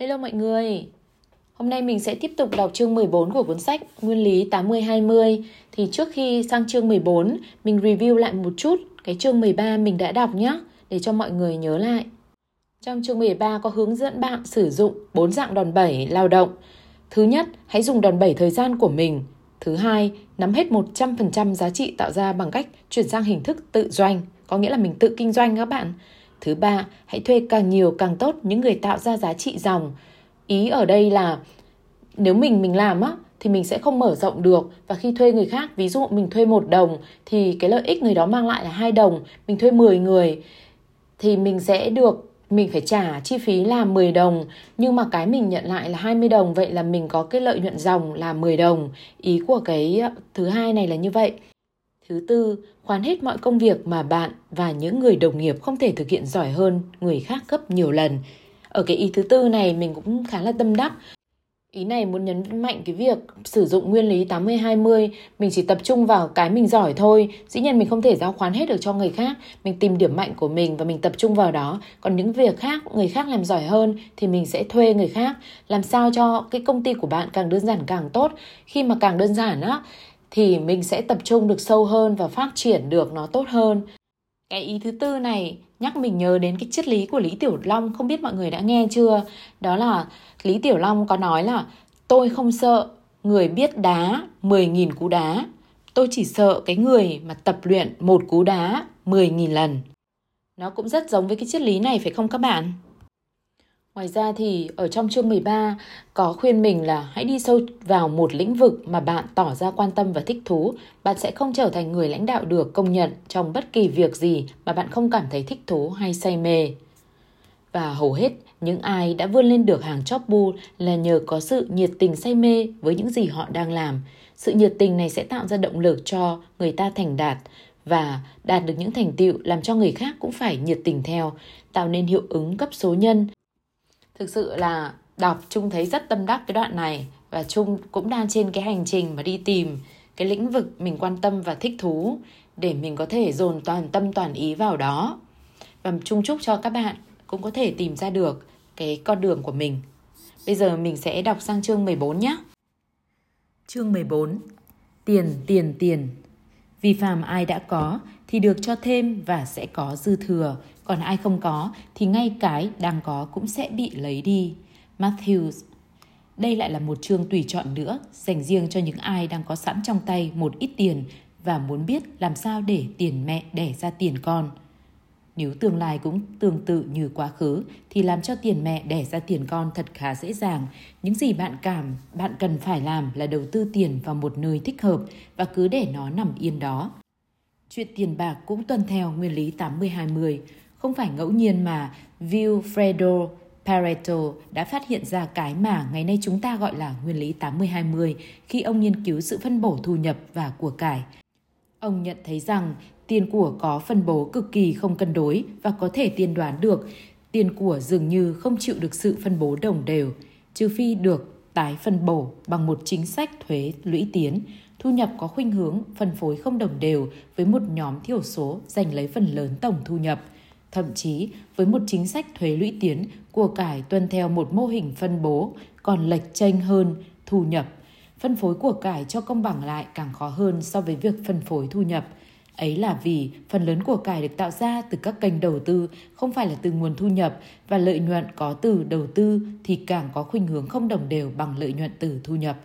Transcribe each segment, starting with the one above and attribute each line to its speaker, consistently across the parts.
Speaker 1: Hello mọi người. Hôm nay mình sẽ tiếp tục đọc chương 14 của cuốn sách Nguyên lý 80-20. Thì trước khi sang chương 14, mình review lại một chút cái chương 13 mình đã đọc nhé, để cho mọi người nhớ lại. Trong chương 13 có hướng dẫn bạn sử dụng bốn dạng đòn bẩy lao động. Thứ nhất, hãy dùng đòn bẩy thời gian của mình. Thứ hai, nắm hết 100% giá trị tạo ra bằng cách chuyển sang hình thức tự doanh, có nghĩa là mình tự kinh doanh các bạn. Thứ ba, hãy thuê càng nhiều càng tốt những người tạo ra giá trị dòng. Ý ở đây là nếu mình mình làm á thì mình sẽ không mở rộng được và khi thuê người khác, ví dụ mình thuê một đồng thì cái lợi ích người đó mang lại là hai đồng, mình thuê 10 người thì mình sẽ được mình phải trả chi phí là 10 đồng nhưng mà cái mình nhận lại là 20 đồng vậy là mình có cái lợi nhuận dòng là 10 đồng. Ý của cái thứ hai này là như vậy. Thứ tư, khoán hết mọi công việc mà bạn và những người đồng nghiệp không thể thực hiện giỏi hơn người khác gấp nhiều lần. Ở cái ý thứ tư này mình cũng khá là tâm đắc. Ý này muốn nhấn mạnh cái việc sử dụng nguyên lý 80-20, mình chỉ tập trung vào cái mình giỏi thôi. Dĩ nhiên mình không thể giao khoán hết được cho người khác. Mình tìm điểm mạnh của mình và mình tập trung vào đó. Còn những việc khác, người khác làm giỏi hơn thì mình sẽ thuê người khác. Làm sao cho cái công ty của bạn càng đơn giản càng tốt. Khi mà càng đơn giản á, thì mình sẽ tập trung được sâu hơn và phát triển được nó tốt hơn. Cái ý thứ tư này nhắc mình nhớ đến cái triết lý của Lý Tiểu Long, không biết mọi người đã nghe chưa? Đó là Lý Tiểu Long có nói là tôi không sợ người biết đá 10.000 cú đá. Tôi chỉ sợ cái người mà tập luyện một cú đá 10.000 lần. Nó cũng rất giống với cái triết lý này phải không các bạn? Ngoài ra thì ở trong chương 13 có khuyên mình là hãy đi sâu vào một lĩnh vực mà bạn tỏ ra quan tâm và thích thú. Bạn sẽ không trở thành người lãnh đạo được công nhận trong bất kỳ việc gì mà bạn không cảm thấy thích thú hay say mê. Và hầu hết những ai đã vươn lên được hàng chóp bu là nhờ có sự nhiệt tình say mê với những gì họ đang làm. Sự nhiệt tình này sẽ tạo ra động lực cho người ta thành đạt và đạt được những thành tựu làm cho người khác cũng phải nhiệt tình theo, tạo nên hiệu ứng cấp số nhân thực sự là đọc Trung thấy rất tâm đắc cái đoạn này và Trung cũng đang trên cái hành trình mà đi tìm cái lĩnh vực mình quan tâm và thích thú để mình có thể dồn toàn tâm toàn ý vào đó. Và Trung chúc cho các bạn cũng có thể tìm ra được cái con đường của mình. Bây giờ mình sẽ đọc sang chương 14 nhé. Chương 14 Tiền, tiền, tiền Vì phàm ai đã có thì được cho thêm và sẽ có dư thừa, còn ai không có thì ngay cái đang có cũng sẽ bị lấy đi. Matthews đây lại là một chương tùy chọn nữa, dành riêng cho những ai đang có sẵn trong tay một ít tiền và muốn biết làm sao để tiền mẹ đẻ ra tiền con. Nếu tương lai cũng tương tự như quá khứ thì làm cho tiền mẹ đẻ ra tiền con thật khá dễ dàng. Những gì bạn cảm, bạn cần phải làm là đầu tư tiền vào một nơi thích hợp và cứ để nó nằm yên đó. Chuyện tiền bạc cũng tuân theo nguyên lý 80-20. Không phải ngẫu nhiên mà Vilfredo Pareto đã phát hiện ra cái mà ngày nay chúng ta gọi là nguyên lý 80-20 khi ông nghiên cứu sự phân bổ thu nhập và của cải. Ông nhận thấy rằng tiền của có phân bố cực kỳ không cân đối và có thể tiên đoán được tiền của dường như không chịu được sự phân bố đồng đều, trừ phi được tái phân bổ bằng một chính sách thuế lũy tiến, thu nhập có khuynh hướng phân phối không đồng đều với một nhóm thiểu số giành lấy phần lớn tổng thu nhập. Thậm chí, với một chính sách thuế lũy tiến, của cải tuân theo một mô hình phân bố còn lệch chênh hơn thu nhập. Phân phối của cải cho công bằng lại càng khó hơn so với việc phân phối thu nhập. Ấy là vì phần lớn của cải được tạo ra từ các kênh đầu tư, không phải là từ nguồn thu nhập và lợi nhuận có từ đầu tư thì càng có khuynh hướng không đồng đều bằng lợi nhuận từ thu nhập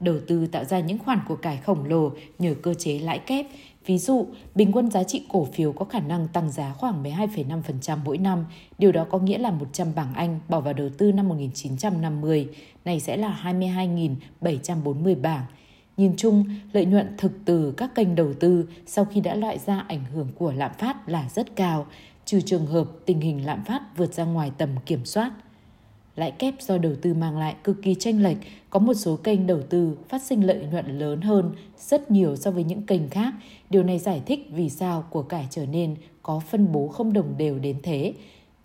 Speaker 1: đầu tư tạo ra những khoản của cải khổng lồ nhờ cơ chế lãi kép. Ví dụ, bình quân giá trị cổ phiếu có khả năng tăng giá khoảng 12,5% mỗi năm. Điều đó có nghĩa là 100 bảng Anh bỏ vào đầu tư năm 1950, này sẽ là 22.740 bảng. Nhìn chung, lợi nhuận thực từ các kênh đầu tư sau khi đã loại ra ảnh hưởng của lạm phát là rất cao, trừ trường hợp tình hình lạm phát vượt ra ngoài tầm kiểm soát – lãi kép do đầu tư mang lại cực kỳ tranh lệch, có một số kênh đầu tư phát sinh lợi nhuận lớn hơn rất nhiều so với những kênh khác. Điều này giải thích vì sao của cải trở nên có phân bố không đồng đều đến thế.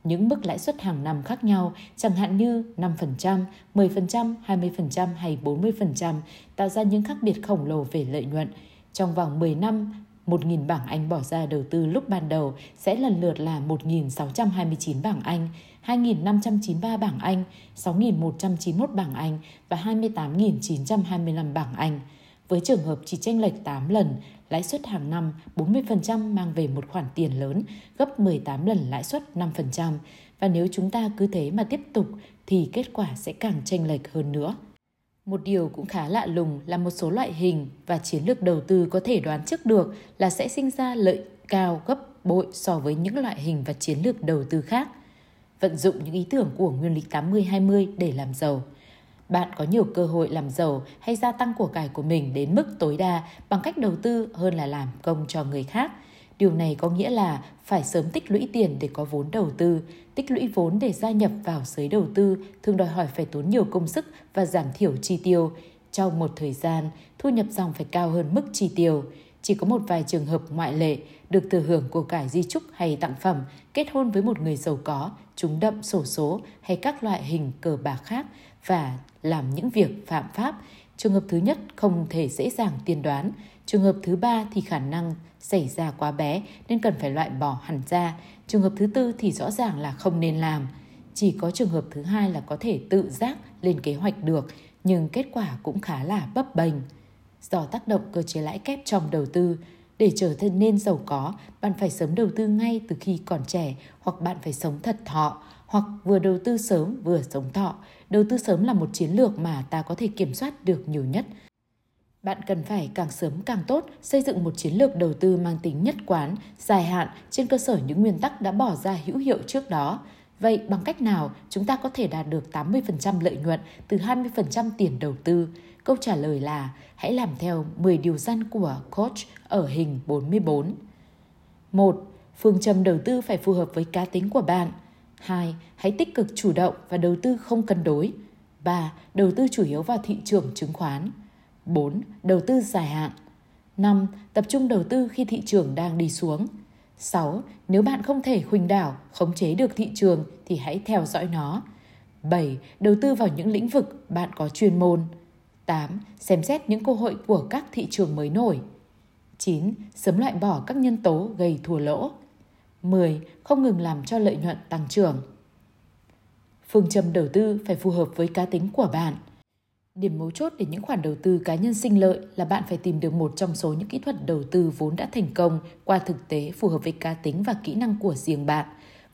Speaker 1: Những mức lãi suất hàng năm khác nhau, chẳng hạn như 5%, 10%, 20% hay 40% tạo ra những khác biệt khổng lồ về lợi nhuận. Trong vòng 10 năm, 1.000 bảng Anh bỏ ra đầu tư lúc ban đầu sẽ lần lượt là 1.629 bảng Anh, 2.593 bảng Anh, 6.191 bảng Anh và 28.925 bảng Anh. Với trường hợp chỉ tranh lệch 8 lần, lãi suất hàng năm 40% mang về một khoản tiền lớn, gấp 18 lần lãi suất 5%. Và nếu chúng ta cứ thế mà tiếp tục thì kết quả sẽ càng chênh lệch hơn nữa. Một điều cũng khá lạ lùng là một số loại hình và chiến lược đầu tư có thể đoán trước được là sẽ sinh ra lợi cao gấp bội so với những loại hình và chiến lược đầu tư khác. Vận dụng những ý tưởng của nguyên lý 80-20 để làm giàu. Bạn có nhiều cơ hội làm giàu hay gia tăng của cải của mình đến mức tối đa bằng cách đầu tư hơn là làm công cho người khác – Điều này có nghĩa là phải sớm tích lũy tiền để có vốn đầu tư. Tích lũy vốn để gia nhập vào giới đầu tư thường đòi hỏi phải tốn nhiều công sức và giảm thiểu chi tiêu. Trong một thời gian, thu nhập dòng phải cao hơn mức chi tiêu. Chỉ có một vài trường hợp ngoại lệ được thừa hưởng của cải di trúc hay tặng phẩm, kết hôn với một người giàu có, trúng đậm sổ số hay các loại hình cờ bạc khác và làm những việc phạm pháp. Trường hợp thứ nhất không thể dễ dàng tiên đoán. Trường hợp thứ ba thì khả năng xảy ra quá bé nên cần phải loại bỏ hẳn ra. Trường hợp thứ tư thì rõ ràng là không nên làm. Chỉ có trường hợp thứ hai là có thể tự giác lên kế hoạch được, nhưng kết quả cũng khá là bấp bềnh. Do tác động cơ chế lãi kép trong đầu tư, để trở thành nên giàu có, bạn phải sớm đầu tư ngay từ khi còn trẻ hoặc bạn phải sống thật thọ, hoặc vừa đầu tư sớm vừa sống thọ. Đầu tư sớm là một chiến lược mà ta có thể kiểm soát được nhiều nhất bạn cần phải càng sớm càng tốt xây dựng một chiến lược đầu tư mang tính nhất quán, dài hạn trên cơ sở những nguyên tắc đã bỏ ra hữu hiệu trước đó. Vậy bằng cách nào chúng ta có thể đạt được 80% lợi nhuận từ 20% tiền đầu tư? Câu trả lời là hãy làm theo 10 điều răn của coach ở hình 44. 1. Phương châm đầu tư phải phù hợp với cá tính của bạn. 2. Hãy tích cực chủ động và đầu tư không cân đối. 3. Đầu tư chủ yếu vào thị trường chứng khoán. 4. Đầu tư dài hạn 5. Tập trung đầu tư khi thị trường đang đi xuống 6. Nếu bạn không thể khuynh đảo, khống chế được thị trường thì hãy theo dõi nó 7. Đầu tư vào những lĩnh vực bạn có chuyên môn 8. Xem xét những cơ hội của các thị trường mới nổi 9. Sớm loại bỏ các nhân tố gây thua lỗ 10. Không ngừng làm cho lợi nhuận tăng trưởng Phương châm đầu tư phải phù hợp với cá tính của bạn – Điểm mấu chốt để những khoản đầu tư cá nhân sinh lợi là bạn phải tìm được một trong số những kỹ thuật đầu tư vốn đã thành công qua thực tế phù hợp với cá tính và kỹ năng của riêng bạn.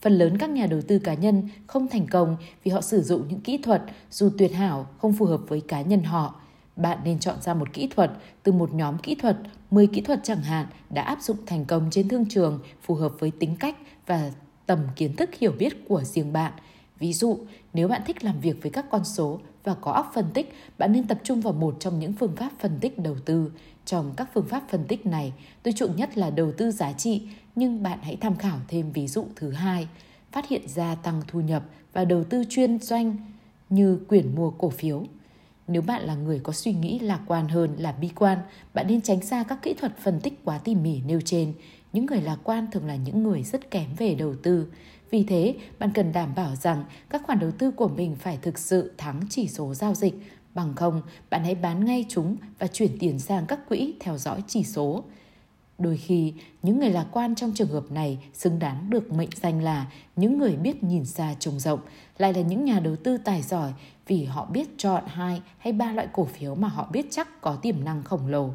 Speaker 1: Phần lớn các nhà đầu tư cá nhân không thành công vì họ sử dụng những kỹ thuật dù tuyệt hảo không phù hợp với cá nhân họ. Bạn nên chọn ra một kỹ thuật từ một nhóm kỹ thuật, 10 kỹ thuật chẳng hạn đã áp dụng thành công trên thương trường phù hợp với tính cách và tầm kiến thức hiểu biết của riêng bạn. Ví dụ, nếu bạn thích làm việc với các con số, và có óc phân tích, bạn nên tập trung vào một trong những phương pháp phân tích đầu tư. Trong các phương pháp phân tích này, tôi chuộng nhất là đầu tư giá trị, nhưng bạn hãy tham khảo thêm ví dụ thứ hai, phát hiện ra tăng thu nhập và đầu tư chuyên doanh như quyển mua cổ phiếu. Nếu bạn là người có suy nghĩ lạc quan hơn là bi quan, bạn nên tránh xa các kỹ thuật phân tích quá tỉ mỉ nêu trên. Những người lạc quan thường là những người rất kém về đầu tư. Vì thế, bạn cần đảm bảo rằng các khoản đầu tư của mình phải thực sự thắng chỉ số giao dịch. Bằng không, bạn hãy bán ngay chúng và chuyển tiền sang các quỹ theo dõi chỉ số. Đôi khi, những người lạc quan trong trường hợp này xứng đáng được mệnh danh là những người biết nhìn xa trông rộng, lại là những nhà đầu tư tài giỏi vì họ biết chọn hai hay ba loại cổ phiếu mà họ biết chắc có tiềm năng khổng lồ.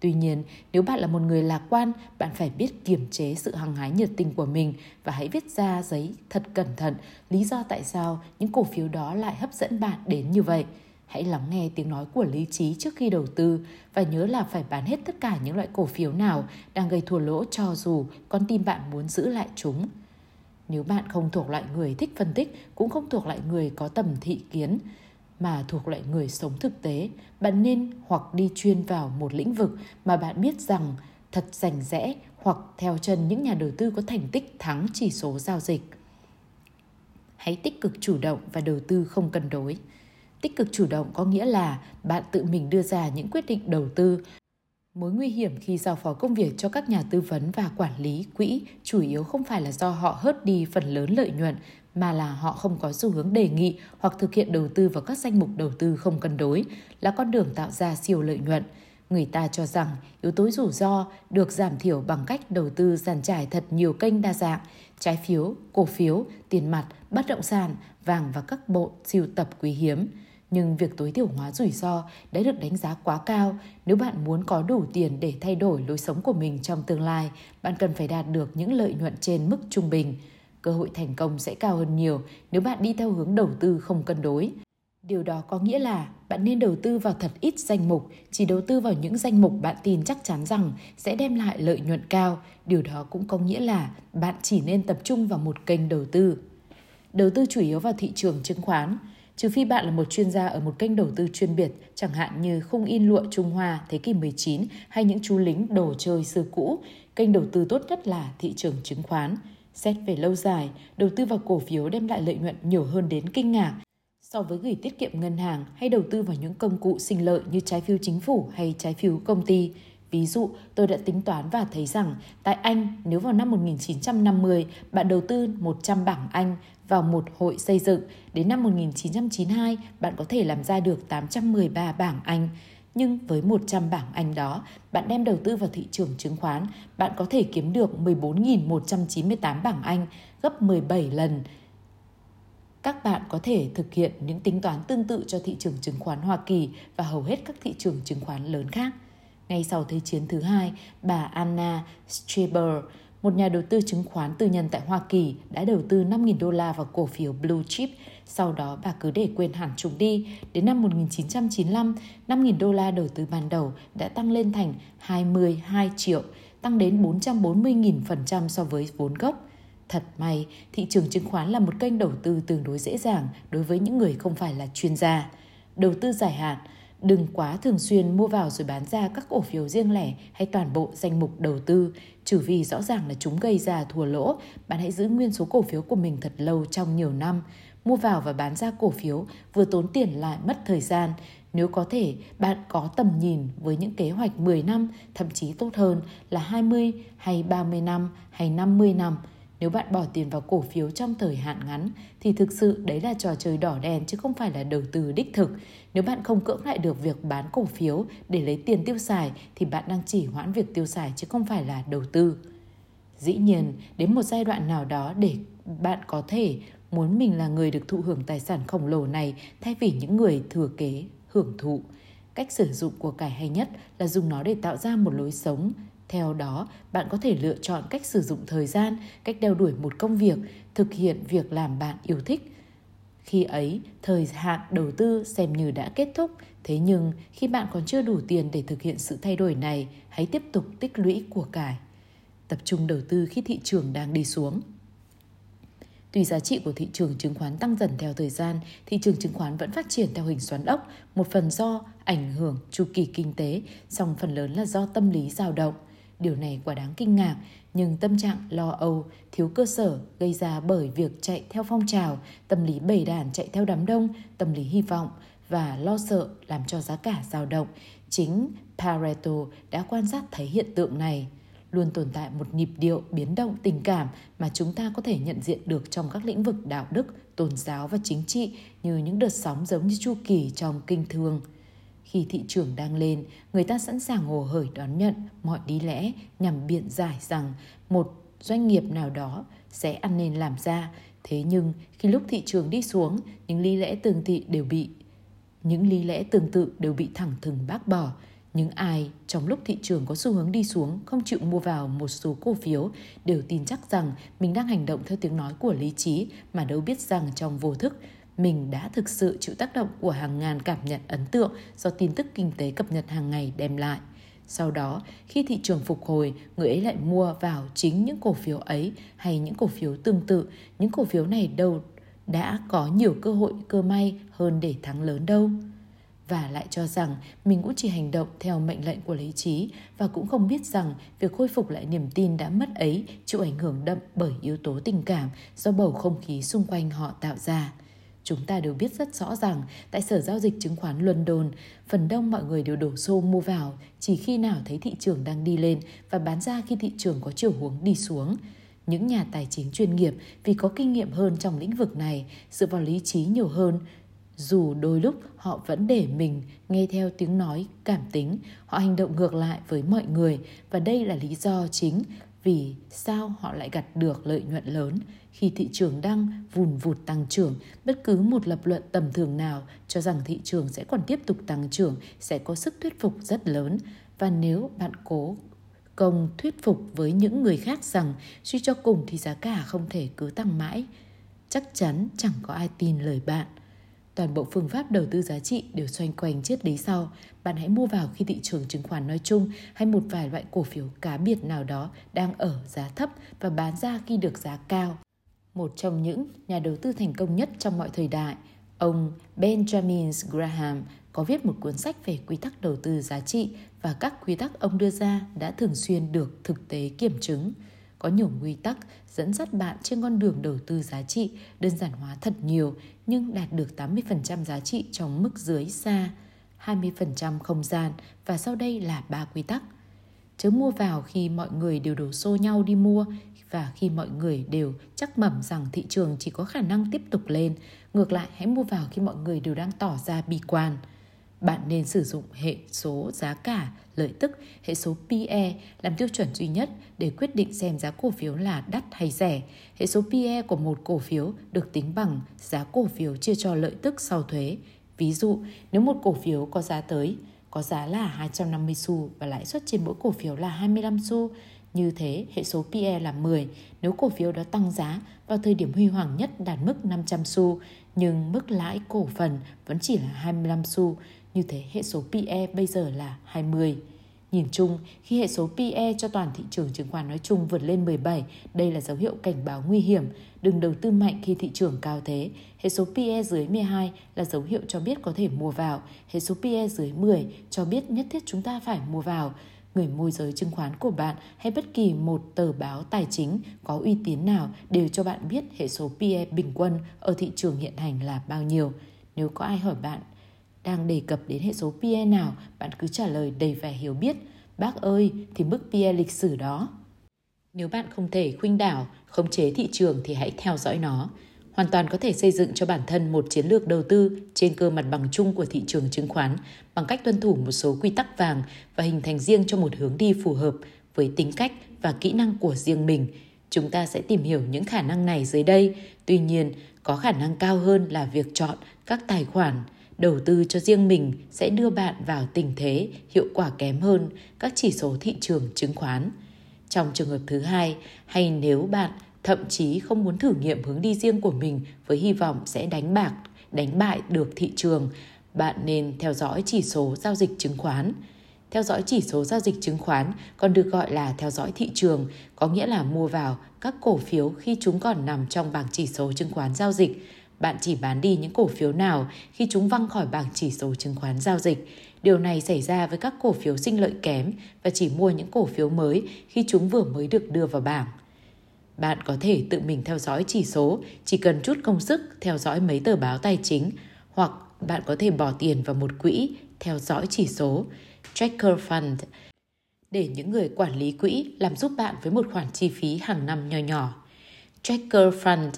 Speaker 1: Tuy nhiên, nếu bạn là một người lạc quan, bạn phải biết kiềm chế sự hăng hái nhiệt tình của mình và hãy viết ra giấy thật cẩn thận lý do tại sao những cổ phiếu đó lại hấp dẫn bạn đến như vậy. Hãy lắng nghe tiếng nói của lý trí trước khi đầu tư và nhớ là phải bán hết tất cả những loại cổ phiếu nào đang gây thua lỗ cho dù con tim bạn muốn giữ lại chúng. Nếu bạn không thuộc loại người thích phân tích, cũng không thuộc loại người có tầm thị kiến, mà thuộc loại người sống thực tế, bạn nên hoặc đi chuyên vào một lĩnh vực mà bạn biết rằng thật rành rẽ hoặc theo chân những nhà đầu tư có thành tích thắng chỉ số giao dịch. Hãy tích cực chủ động và đầu tư không cân đối. Tích cực chủ động có nghĩa là bạn tự mình đưa ra những quyết định đầu tư Mối nguy hiểm khi giao phó công việc cho các nhà tư vấn và quản lý quỹ chủ yếu không phải là do họ hớt đi phần lớn lợi nhuận mà là họ không có xu hướng đề nghị hoặc thực hiện đầu tư vào các danh mục đầu tư không cân đối là con đường tạo ra siêu lợi nhuận. Người ta cho rằng yếu tố rủi ro được giảm thiểu bằng cách đầu tư dàn trải thật nhiều kênh đa dạng, trái phiếu, cổ phiếu, tiền mặt, bất động sản, vàng và các bộ siêu tập quý hiếm. Nhưng việc tối thiểu hóa rủi ro đã được đánh giá quá cao. Nếu bạn muốn có đủ tiền để thay đổi lối sống của mình trong tương lai, bạn cần phải đạt được những lợi nhuận trên mức trung bình. Cơ hội thành công sẽ cao hơn nhiều nếu bạn đi theo hướng đầu tư không cân đối. Điều đó có nghĩa là bạn nên đầu tư vào thật ít danh mục, chỉ đầu tư vào những danh mục bạn tin chắc chắn rằng sẽ đem lại lợi nhuận cao. Điều đó cũng có nghĩa là bạn chỉ nên tập trung vào một kênh đầu tư. Đầu tư chủ yếu vào thị trường chứng khoán, trừ phi bạn là một chuyên gia ở một kênh đầu tư chuyên biệt, chẳng hạn như khung in lụa Trung Hoa thế kỷ 19 hay những chú lính đồ chơi xưa cũ, kênh đầu tư tốt nhất là thị trường chứng khoán. Xét về lâu dài, đầu tư vào cổ phiếu đem lại lợi nhuận nhiều hơn đến kinh ngạc so với gửi tiết kiệm ngân hàng hay đầu tư vào những công cụ sinh lợi như trái phiếu chính phủ hay trái phiếu công ty. Ví dụ, tôi đã tính toán và thấy rằng tại Anh, nếu vào năm 1950 bạn đầu tư 100 bảng Anh vào một hội xây dựng, đến năm 1992 bạn có thể làm ra được 813 bảng Anh. Nhưng với 100 bảng Anh đó, bạn đem đầu tư vào thị trường chứng khoán, bạn có thể kiếm được 14.198 bảng Anh, gấp 17 lần các bạn có thể thực hiện những tính toán tương tự cho thị trường chứng khoán Hoa Kỳ và hầu hết các thị trường chứng khoán lớn khác. Ngay sau Thế chiến thứ hai, bà Anna Streber, một nhà đầu tư chứng khoán tư nhân tại Hoa Kỳ, đã đầu tư 5.000 đô la vào cổ phiếu Blue Chip. Sau đó bà cứ để quên hẳn chúng đi. Đến năm 1995, 5.000 đô la đầu tư ban đầu đã tăng lên thành 22 triệu, tăng đến 440.000% so với vốn gốc. Thật may, thị trường chứng khoán là một kênh đầu tư tương đối dễ dàng đối với những người không phải là chuyên gia. Đầu tư dài hạn, đừng quá thường xuyên mua vào rồi bán ra các cổ phiếu riêng lẻ hay toàn bộ danh mục đầu tư, trừ vì rõ ràng là chúng gây ra thua lỗ. Bạn hãy giữ nguyên số cổ phiếu của mình thật lâu trong nhiều năm. Mua vào và bán ra cổ phiếu vừa tốn tiền lại mất thời gian. Nếu có thể, bạn có tầm nhìn với những kế hoạch 10 năm, thậm chí tốt hơn là 20 hay 30 năm hay 50 năm – nếu bạn bỏ tiền vào cổ phiếu trong thời hạn ngắn thì thực sự đấy là trò chơi đỏ đen chứ không phải là đầu tư đích thực. Nếu bạn không cưỡng lại được việc bán cổ phiếu để lấy tiền tiêu xài thì bạn đang chỉ hoãn việc tiêu xài chứ không phải là đầu tư. Dĩ nhiên, đến một giai đoạn nào đó để bạn có thể muốn mình là người được thụ hưởng tài sản khổng lồ này thay vì những người thừa kế hưởng thụ. Cách sử dụng của cải hay nhất là dùng nó để tạo ra một lối sống theo đó, bạn có thể lựa chọn cách sử dụng thời gian, cách đeo đuổi một công việc, thực hiện việc làm bạn yêu thích. Khi ấy, thời hạn đầu tư xem như đã kết thúc, thế nhưng khi bạn còn chưa đủ tiền để thực hiện sự thay đổi này, hãy tiếp tục tích lũy của cải. Tập trung đầu tư khi thị trường đang đi xuống. Tuy giá trị của thị trường chứng khoán tăng dần theo thời gian, thị trường chứng khoán vẫn phát triển theo hình xoắn ốc, một phần do ảnh hưởng chu kỳ kinh tế, song phần lớn là do tâm lý dao động. Điều này quả đáng kinh ngạc, nhưng tâm trạng lo âu, thiếu cơ sở gây ra bởi việc chạy theo phong trào, tâm lý bầy đàn chạy theo đám đông, tâm lý hy vọng và lo sợ làm cho giá cả dao động. Chính Pareto đã quan sát thấy hiện tượng này. Luôn tồn tại một nhịp điệu biến động tình cảm mà chúng ta có thể nhận diện được trong các lĩnh vực đạo đức, tôn giáo và chính trị như những đợt sóng giống như chu kỳ trong kinh thương – khi thị trường đang lên, người ta sẵn sàng hồ hởi đón nhận mọi lý lẽ nhằm biện giải rằng một doanh nghiệp nào đó sẽ ăn nên làm ra. Thế nhưng khi lúc thị trường đi xuống, những lý lẽ tương tự đều bị những lý lẽ tương tự đều bị thẳng thừng bác bỏ. Những ai trong lúc thị trường có xu hướng đi xuống không chịu mua vào một số cổ phiếu đều tin chắc rằng mình đang hành động theo tiếng nói của lý trí mà đâu biết rằng trong vô thức mình đã thực sự chịu tác động của hàng ngàn cảm nhận ấn tượng do tin tức kinh tế cập nhật hàng ngày đem lại. Sau đó, khi thị trường phục hồi, người ấy lại mua vào chính những cổ phiếu ấy hay những cổ phiếu tương tự. Những cổ phiếu này đâu đã có nhiều cơ hội cơ may hơn để thắng lớn đâu. Và lại cho rằng mình cũng chỉ hành động theo mệnh lệnh của lý trí và cũng không biết rằng việc khôi phục lại niềm tin đã mất ấy chịu ảnh hưởng đậm bởi yếu tố tình cảm do bầu không khí xung quanh họ tạo ra. Chúng ta đều biết rất rõ rằng tại Sở Giao dịch Chứng khoán London, phần đông mọi người đều đổ xô mua vào chỉ khi nào thấy thị trường đang đi lên và bán ra khi thị trường có chiều hướng đi xuống. Những nhà tài chính chuyên nghiệp vì có kinh nghiệm hơn trong lĩnh vực này, dựa vào lý trí nhiều hơn, dù đôi lúc họ vẫn để mình nghe theo tiếng nói cảm tính họ hành động ngược lại với mọi người và đây là lý do chính vì sao họ lại gặt được lợi nhuận lớn khi thị trường đang vùn vụt tăng trưởng? Bất cứ một lập luận tầm thường nào cho rằng thị trường sẽ còn tiếp tục tăng trưởng sẽ có sức thuyết phục rất lớn. Và nếu bạn cố công thuyết phục với những người khác rằng suy cho cùng thì giá cả không thể cứ tăng mãi, chắc chắn chẳng có ai tin lời bạn toàn bộ phương pháp đầu tư giá trị đều xoay quanh triết lý sau. Bạn hãy mua vào khi thị trường chứng khoán nói chung hay một vài loại cổ phiếu cá biệt nào đó đang ở giá thấp và bán ra khi được giá cao. Một trong những nhà đầu tư thành công nhất trong mọi thời đại, ông Benjamin Graham có viết một cuốn sách về quy tắc đầu tư giá trị và các quy tắc ông đưa ra đã thường xuyên được thực tế kiểm chứng. Có nhiều quy tắc dẫn dắt bạn trên con đường đầu tư giá trị, đơn giản hóa thật nhiều nhưng đạt được 80% giá trị trong mức dưới xa, 20% không gian và sau đây là ba quy tắc. Chớ mua vào khi mọi người đều đổ xô nhau đi mua và khi mọi người đều chắc mẩm rằng thị trường chỉ có khả năng tiếp tục lên. Ngược lại, hãy mua vào khi mọi người đều đang tỏ ra bi quan bạn nên sử dụng hệ số giá cả, lợi tức, hệ số PE làm tiêu chuẩn duy nhất để quyết định xem giá cổ phiếu là đắt hay rẻ. Hệ số PE của một cổ phiếu được tính bằng giá cổ phiếu chia cho lợi tức sau thuế. Ví dụ, nếu một cổ phiếu có giá tới, có giá là 250 xu và lãi suất trên mỗi cổ phiếu là 25 xu, như thế, hệ số PE là 10 nếu cổ phiếu đó tăng giá vào thời điểm huy hoàng nhất đạt mức 500 xu, nhưng mức lãi cổ phần vẫn chỉ là 25 xu, như thế hệ số PE bây giờ là 20. Nhìn chung, khi hệ số PE cho toàn thị trường chứng khoán nói chung vượt lên 17, đây là dấu hiệu cảnh báo nguy hiểm. Đừng đầu tư mạnh khi thị trường cao thế. Hệ số PE dưới 12 là dấu hiệu cho biết có thể mua vào. Hệ số PE dưới 10 cho biết nhất thiết chúng ta phải mua vào. Người môi giới chứng khoán của bạn hay bất kỳ một tờ báo tài chính có uy tín nào đều cho bạn biết hệ số PE bình quân ở thị trường hiện hành là bao nhiêu. Nếu có ai hỏi bạn đang đề cập đến hệ số PE nào, bạn cứ trả lời đầy vẻ hiểu biết. Bác ơi, thì mức PE lịch sử đó. Nếu bạn không thể khuynh đảo, khống chế thị trường thì hãy theo dõi nó. Hoàn toàn có thể xây dựng cho bản thân một chiến lược đầu tư trên cơ mặt bằng chung của thị trường chứng khoán bằng cách tuân thủ một số quy tắc vàng và hình thành riêng cho một hướng đi phù hợp với tính cách và kỹ năng của riêng mình. Chúng ta sẽ tìm hiểu những khả năng này dưới đây. Tuy nhiên, có khả năng cao hơn là việc chọn các tài khoản đầu tư cho riêng mình sẽ đưa bạn vào tình thế hiệu quả kém hơn các chỉ số thị trường chứng khoán. Trong trường hợp thứ hai, hay nếu bạn thậm chí không muốn thử nghiệm hướng đi riêng của mình với hy vọng sẽ đánh bạc, đánh bại được thị trường, bạn nên theo dõi chỉ số giao dịch chứng khoán. Theo dõi chỉ số giao dịch chứng khoán còn được gọi là theo dõi thị trường, có nghĩa là mua vào các cổ phiếu khi chúng còn nằm trong bảng chỉ số chứng khoán giao dịch bạn chỉ bán đi những cổ phiếu nào khi chúng văng khỏi bảng chỉ số chứng khoán giao dịch. Điều này xảy ra với các cổ phiếu sinh lợi kém và chỉ mua những cổ phiếu mới khi chúng vừa mới được đưa vào bảng. Bạn có thể tự mình theo dõi chỉ số, chỉ cần chút công sức theo dõi mấy tờ báo tài chính hoặc bạn có thể bỏ tiền vào một quỹ theo dõi chỉ số Tracker Fund để những người quản lý quỹ làm giúp bạn với một khoản chi phí hàng năm nhỏ nhỏ. Tracker Fund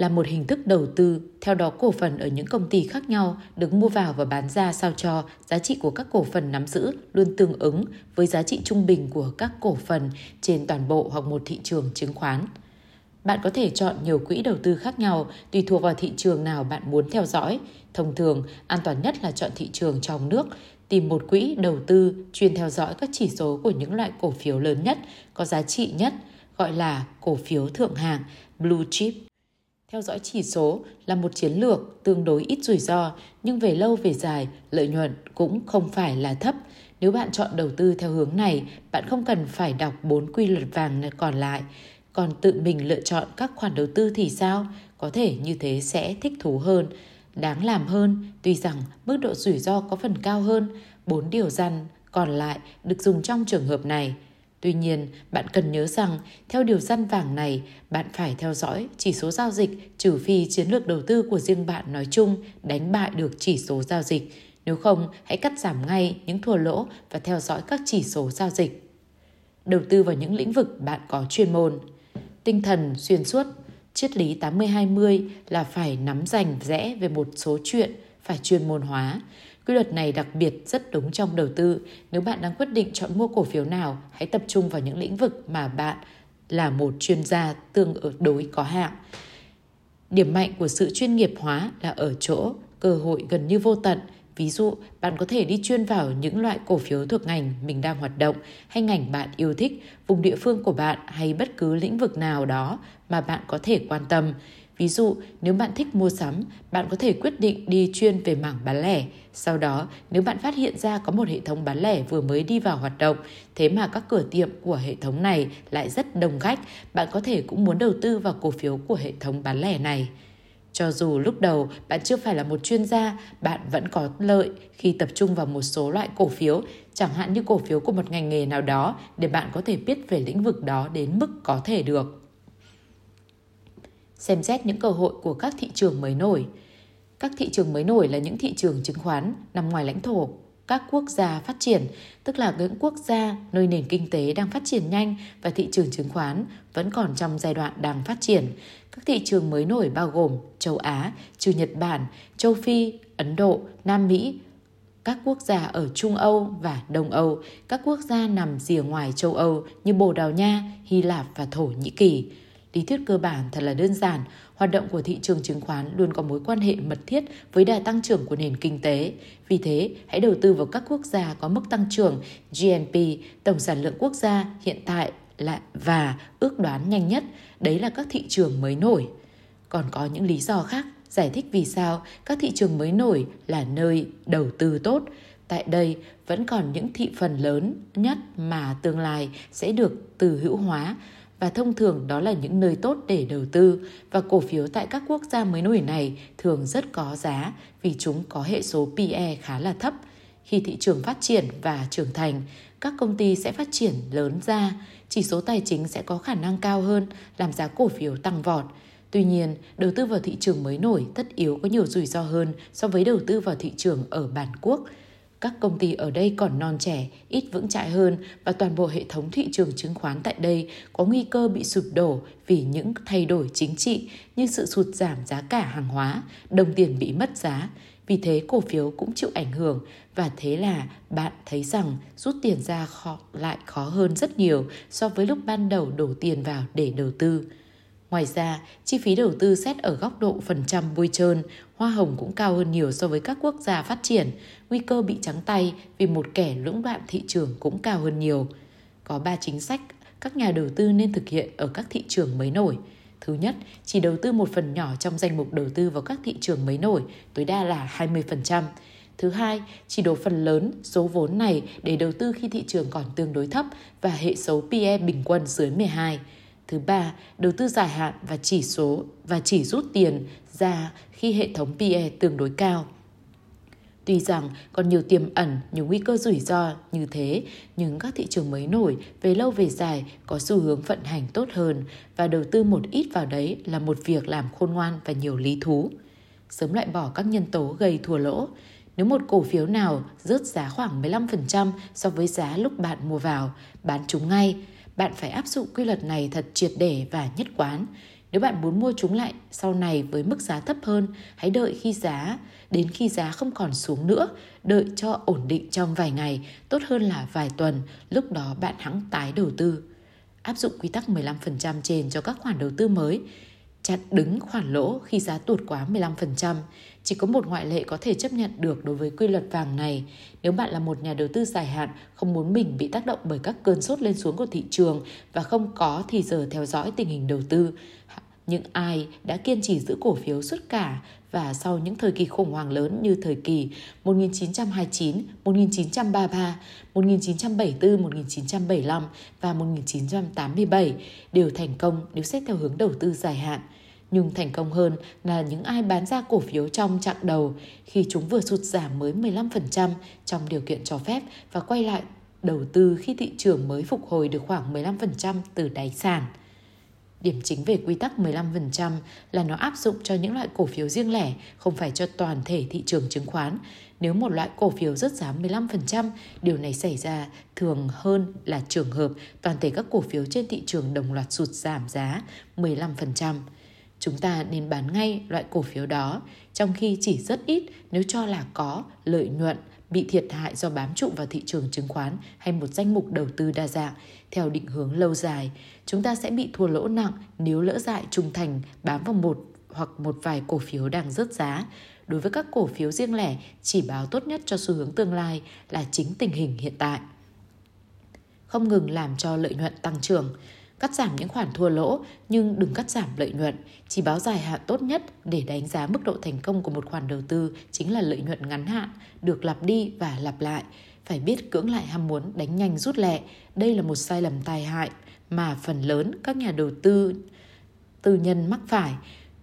Speaker 1: là một hình thức đầu tư, theo đó cổ phần ở những công ty khác nhau được mua vào và bán ra sao cho giá trị của các cổ phần nắm giữ luôn tương ứng với giá trị trung bình của các cổ phần trên toàn bộ hoặc một thị trường chứng khoán. Bạn có thể chọn nhiều quỹ đầu tư khác nhau tùy thuộc vào thị trường nào bạn muốn theo dõi. Thông thường, an toàn nhất là chọn thị trường trong nước, tìm một quỹ đầu tư chuyên theo dõi các chỉ số của những loại cổ phiếu lớn nhất, có giá trị nhất, gọi là cổ phiếu thượng hạng, blue chip. Theo dõi chỉ số là một chiến lược tương đối ít rủi ro, nhưng về lâu về dài, lợi nhuận cũng không phải là thấp. Nếu bạn chọn đầu tư theo hướng này, bạn không cần phải đọc bốn quy luật vàng còn lại. Còn tự mình lựa chọn các khoản đầu tư thì sao? Có thể như thế sẽ thích thú hơn, đáng làm hơn, tuy rằng mức độ rủi ro có phần cao hơn. Bốn điều răn còn lại được dùng trong trường hợp này – Tuy nhiên, bạn cần nhớ rằng theo điều răn vàng này, bạn phải theo dõi chỉ số giao dịch trừ phi chiến lược đầu tư của riêng bạn nói chung đánh bại được chỉ số giao dịch. Nếu không, hãy cắt giảm ngay những thua lỗ và theo dõi các chỉ số giao dịch. Đầu tư vào những lĩnh vực bạn có chuyên môn. Tinh thần xuyên suốt, triết lý 80-20 là phải nắm rành rẽ về một số chuyện phải chuyên môn hóa. Quy luật này đặc biệt rất đúng trong đầu tư. Nếu bạn đang quyết định chọn mua cổ phiếu nào, hãy tập trung vào những lĩnh vực mà bạn là một chuyên gia tương đối có hạn. Điểm mạnh của sự chuyên nghiệp hóa là ở chỗ cơ hội gần như vô tận. Ví dụ, bạn có thể đi chuyên vào những loại cổ phiếu thuộc ngành mình đang hoạt động hay ngành bạn yêu thích, vùng địa phương của bạn hay bất cứ lĩnh vực nào đó mà bạn có thể quan tâm. Ví dụ, nếu bạn thích mua sắm, bạn có thể quyết định đi chuyên về mảng bán lẻ. Sau đó, nếu bạn phát hiện ra có một hệ thống bán lẻ vừa mới đi vào hoạt động, thế mà các cửa tiệm của hệ thống này lại rất đông khách, bạn có thể cũng muốn đầu tư vào cổ phiếu của hệ thống bán lẻ này. Cho dù lúc đầu bạn chưa phải là một chuyên gia, bạn vẫn có lợi khi tập trung vào một số loại cổ phiếu, chẳng hạn như cổ phiếu của một ngành nghề nào đó để bạn có thể biết về lĩnh vực đó đến mức có thể được xem xét những cơ hội của các thị trường mới nổi. Các thị trường mới nổi là những thị trường chứng khoán nằm ngoài lãnh thổ các quốc gia phát triển, tức là những quốc gia nơi nền kinh tế đang phát triển nhanh và thị trường chứng khoán vẫn còn trong giai đoạn đang phát triển. Các thị trường mới nổi bao gồm châu Á, trừ Nhật Bản, châu Phi, Ấn Độ, Nam Mỹ, các quốc gia ở Trung Âu và Đông Âu, các quốc gia nằm rìa ngoài châu Âu như Bồ Đào Nha, Hy Lạp và Thổ Nhĩ Kỳ. Lý thuyết cơ bản thật là đơn giản, hoạt động của thị trường chứng khoán luôn có mối quan hệ mật thiết với đà tăng trưởng của nền kinh tế. Vì thế, hãy đầu tư vào các quốc gia có mức tăng trưởng GNP, tổng sản lượng quốc gia hiện tại là và ước đoán nhanh nhất, đấy là các thị trường mới nổi. Còn có những lý do khác giải thích vì sao các thị trường mới nổi là nơi đầu tư tốt. Tại đây vẫn còn những thị phần lớn nhất mà tương lai sẽ được từ hữu hóa và thông thường đó là những nơi tốt để đầu tư và cổ phiếu tại các quốc gia mới nổi này thường rất có giá vì chúng có hệ số PE khá là thấp. Khi thị trường phát triển và trưởng thành, các công ty sẽ phát triển lớn ra, chỉ số tài chính sẽ có khả năng cao hơn, làm giá cổ phiếu tăng vọt. Tuy nhiên, đầu tư vào thị trường mới nổi tất yếu có nhiều rủi ro hơn so với đầu tư vào thị trường ở bản quốc – các công ty ở đây còn non trẻ, ít vững chãi hơn và toàn bộ hệ thống thị trường chứng khoán tại đây có nguy cơ bị sụp đổ vì những thay đổi chính trị như sự sụt giảm giá cả hàng hóa, đồng tiền bị mất giá. Vì thế cổ phiếu cũng chịu ảnh hưởng và thế là bạn thấy rằng rút tiền ra khó, lại khó hơn rất nhiều so với lúc ban đầu đổ tiền vào để đầu tư. Ngoài ra, chi phí đầu tư xét ở góc độ phần trăm bôi trơn, hoa hồng cũng cao hơn nhiều so với các quốc gia phát triển. Nguy cơ bị trắng tay vì một kẻ lũng đoạn thị trường cũng cao hơn nhiều. Có 3 chính sách các nhà đầu tư nên thực hiện ở các thị trường mới nổi. Thứ nhất, chỉ đầu tư một phần nhỏ trong danh mục đầu tư vào các thị trường mới nổi, tối đa là 20%. Thứ hai, chỉ đổ phần lớn số vốn này để đầu tư khi thị trường còn tương đối thấp và hệ số PE bình quân dưới 12. Thứ ba, đầu tư dài hạn và chỉ số và chỉ rút tiền ra khi hệ thống PE tương đối cao. Tuy rằng còn nhiều tiềm ẩn, nhiều nguy cơ rủi ro như thế, nhưng các thị trường mới nổi về lâu về dài có xu hướng vận hành tốt hơn và đầu tư một ít vào đấy là một việc làm khôn ngoan và nhiều lý thú. Sớm loại bỏ các nhân tố gây thua lỗ. Nếu một cổ phiếu nào rớt giá khoảng 15% so với giá lúc bạn mua vào, bán chúng ngay – bạn phải áp dụng quy luật này thật triệt để và nhất quán. Nếu bạn muốn mua chúng lại sau này với mức giá thấp hơn, hãy đợi khi giá đến khi giá không còn xuống nữa, đợi cho ổn định trong vài ngày, tốt hơn là vài tuần, lúc đó bạn hãng tái đầu tư. Áp dụng quy tắc 15% trên cho các khoản đầu tư mới, chặn đứng khoản lỗ khi giá tuột quá 15%. Chỉ có một ngoại lệ có thể chấp nhận được đối với quy luật vàng này. Nếu bạn là một nhà đầu tư dài hạn, không muốn mình bị tác động bởi các cơn sốt lên xuống của thị trường và không có thì giờ theo dõi tình hình đầu tư, những ai đã kiên trì giữ cổ phiếu suốt cả và sau những thời kỳ khủng hoảng lớn như thời kỳ 1929, 1933, 1974, 1975 và 1987 đều thành công nếu xét theo hướng đầu tư dài hạn. Nhưng thành công hơn là những ai bán ra cổ phiếu trong chặng đầu khi chúng vừa sụt giảm mới 15% trong điều kiện cho phép và quay lại đầu tư khi thị trường mới phục hồi được khoảng 15% từ đáy sàn. Điểm chính về quy tắc 15% là nó áp dụng cho những loại cổ phiếu riêng lẻ, không phải cho toàn thể thị trường chứng khoán. Nếu một loại cổ phiếu rớt giá 15%, điều này xảy ra thường hơn là trường hợp toàn thể các cổ phiếu trên thị trường đồng loạt sụt giảm giá 15% chúng ta nên bán ngay loại cổ phiếu đó, trong khi chỉ rất ít nếu cho là có lợi nhuận bị thiệt hại do bám trụ vào thị trường chứng khoán hay một danh mục đầu tư đa dạng theo định hướng lâu dài, chúng ta sẽ bị thua lỗ nặng nếu lỡ dại trung thành bám vào một hoặc một vài cổ phiếu đang rớt giá. Đối với các cổ phiếu riêng lẻ, chỉ báo tốt nhất cho xu hướng tương lai là chính tình hình hiện tại. Không ngừng làm cho lợi nhuận tăng trưởng, cắt giảm những khoản thua lỗ nhưng đừng cắt giảm lợi nhuận. Chỉ báo dài hạn tốt nhất để đánh giá mức độ thành công của một khoản đầu tư chính là lợi nhuận ngắn hạn, được lặp đi và lặp lại. Phải biết cưỡng lại ham muốn đánh nhanh rút lẹ. Đây là một sai lầm tai hại mà phần lớn các nhà đầu tư tư nhân mắc phải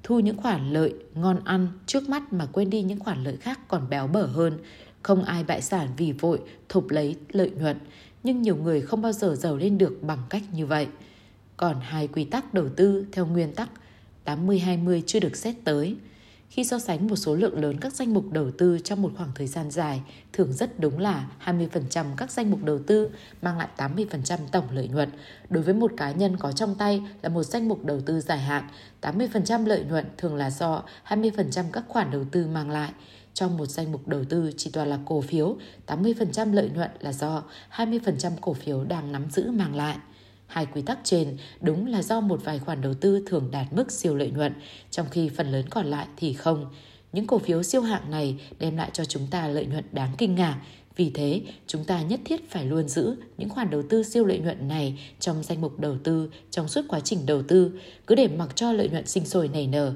Speaker 1: thu những khoản lợi ngon ăn trước mắt mà quên đi những khoản lợi khác còn béo bở hơn. Không ai bại sản vì vội thụp lấy lợi nhuận, nhưng nhiều người không bao giờ giàu lên được bằng cách như vậy. Còn hai quy tắc đầu tư theo nguyên tắc 80-20 chưa được xét tới. Khi so sánh một số lượng lớn các danh mục đầu tư trong một khoảng thời gian dài, thường rất đúng là 20% các danh mục đầu tư mang lại 80% tổng lợi nhuận. Đối với một cá nhân có trong tay là một danh mục đầu tư dài hạn, 80% lợi nhuận thường là do 20% các khoản đầu tư mang lại. Trong một danh mục đầu tư chỉ toàn là cổ phiếu, 80% lợi nhuận là do 20% cổ phiếu đang nắm giữ mang lại. Hai quy tắc trên đúng là do một vài khoản đầu tư thường đạt mức siêu lợi nhuận, trong khi phần lớn còn lại thì không. Những cổ phiếu siêu hạng này đem lại cho chúng ta lợi nhuận đáng kinh ngạc. Vì thế, chúng ta nhất thiết phải luôn giữ những khoản đầu tư siêu lợi nhuận này trong danh mục đầu tư trong suốt quá trình đầu tư, cứ để mặc cho lợi nhuận sinh sôi nảy nở.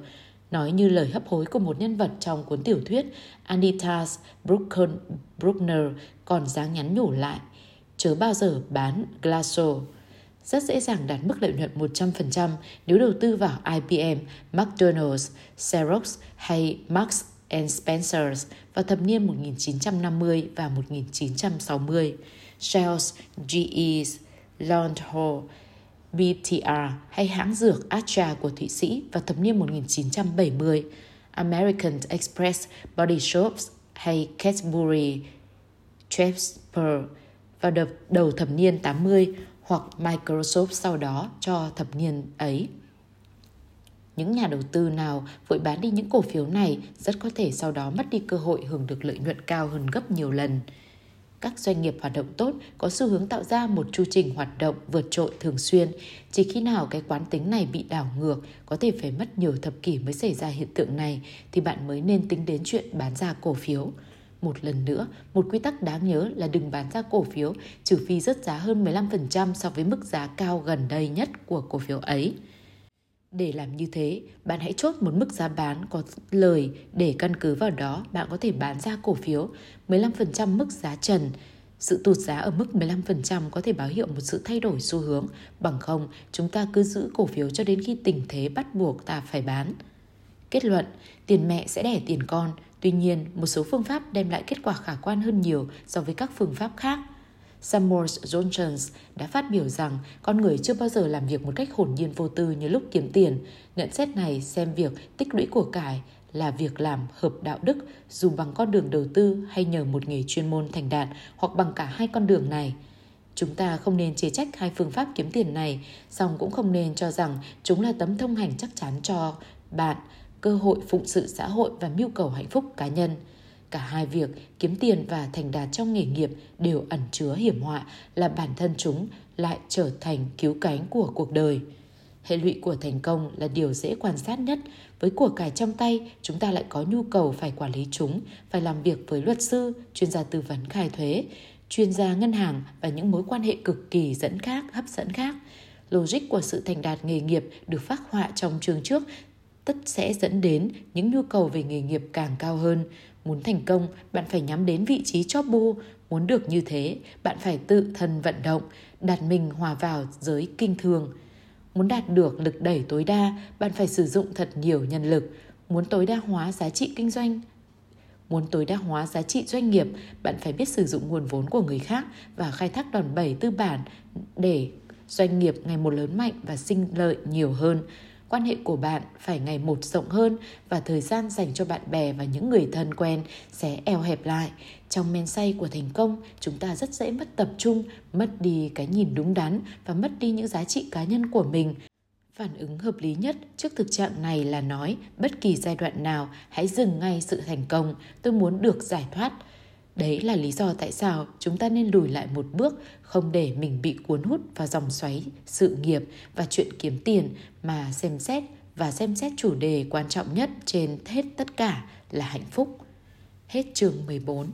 Speaker 1: Nói như lời hấp hối của một nhân vật trong cuốn tiểu thuyết Anita Bruckner còn dáng nhắn nhủ lại, chớ bao giờ bán Glasso rất dễ dàng đạt mức lợi nhuận 100% nếu đầu tư vào IBM, McDonald's, Xerox hay Marks and Spencer's vào thập niên 1950 và 1960, Shells, GE, London, BTR hay hãng dược Astra của Thụy Sĩ vào thập niên 1970, American Express Body Shops hay Cadbury Trapper vào đầu thập niên 80 hoặc Microsoft sau đó cho thập niên ấy. Những nhà đầu tư nào vội bán đi những cổ phiếu này rất có thể sau đó mất đi cơ hội hưởng được lợi nhuận cao hơn gấp nhiều lần. Các doanh nghiệp hoạt động tốt có xu hướng tạo ra một chu trình hoạt động vượt trội thường xuyên. Chỉ khi nào cái quán tính này bị đảo ngược, có thể phải mất nhiều thập kỷ mới xảy ra hiện tượng này, thì bạn mới nên tính đến chuyện bán ra cổ phiếu. Một lần nữa, một quy tắc đáng nhớ là đừng bán ra cổ phiếu trừ phi rớt giá hơn 15% so với mức giá cao gần đây nhất của cổ phiếu ấy. Để làm như thế, bạn hãy chốt một mức giá bán có lời để căn cứ vào đó bạn có thể bán ra cổ phiếu 15% mức giá trần. Sự tụt giá ở mức 15% có thể báo hiệu một sự thay đổi xu hướng, bằng không chúng ta cứ giữ cổ phiếu cho đến khi tình thế bắt buộc ta phải bán. Kết luận, tiền mẹ sẽ đẻ tiền con, Tuy nhiên, một số phương pháp đem lại kết quả khả quan hơn nhiều so với các phương pháp khác. Samuels Johnson đã phát biểu rằng con người chưa bao giờ làm việc một cách hồn nhiên vô tư như lúc kiếm tiền. Nhận xét này xem việc tích lũy của cải là việc làm hợp đạo đức dù bằng con đường đầu tư hay nhờ một nghề chuyên môn thành đạt hoặc bằng cả hai con đường này. Chúng ta không nên chế trách hai phương pháp kiếm tiền này, song cũng không nên cho rằng chúng là tấm thông hành chắc chắn cho bạn cơ hội phụng sự xã hội và mưu cầu hạnh phúc cá nhân. Cả hai việc kiếm tiền và thành đạt trong nghề nghiệp đều ẩn chứa hiểm họa là bản thân chúng lại trở thành cứu cánh của cuộc đời. Hệ lụy của thành công là điều dễ quan sát nhất. Với của cải trong tay, chúng ta lại có nhu cầu phải quản lý chúng, phải làm việc với luật sư, chuyên gia tư vấn khai thuế, chuyên gia ngân hàng và những mối quan hệ cực kỳ dẫn khác, hấp dẫn khác. Logic của sự thành đạt nghề nghiệp được phát họa trong chương trước tất sẽ dẫn đến những nhu cầu về nghề nghiệp càng cao hơn. Muốn thành công, bạn phải nhắm đến vị trí chóp bu. Muốn được như thế, bạn phải tự thân vận động, đặt mình hòa vào giới kinh thường. Muốn đạt được lực đẩy tối đa, bạn phải sử dụng thật nhiều nhân lực. Muốn tối đa hóa giá trị kinh doanh, Muốn tối đa hóa giá trị doanh nghiệp, bạn phải biết sử dụng nguồn vốn của người khác và khai thác đòn bẩy tư bản để doanh nghiệp ngày một lớn mạnh và sinh lợi nhiều hơn quan hệ của bạn phải ngày một rộng hơn và thời gian dành cho bạn bè và những người thân quen sẽ eo hẹp lại. Trong men say của thành công, chúng ta rất dễ mất tập trung, mất đi cái nhìn đúng đắn và mất đi những giá trị cá nhân của mình. Phản ứng hợp lý nhất trước thực trạng này là nói bất kỳ giai đoạn nào hãy dừng ngay sự thành công, tôi muốn được giải thoát. Đấy là lý do tại sao chúng ta nên lùi lại một bước, không để mình bị cuốn hút vào dòng xoáy sự nghiệp và chuyện kiếm tiền mà xem xét và xem xét chủ đề quan trọng nhất trên hết tất cả là hạnh phúc. Hết chương 14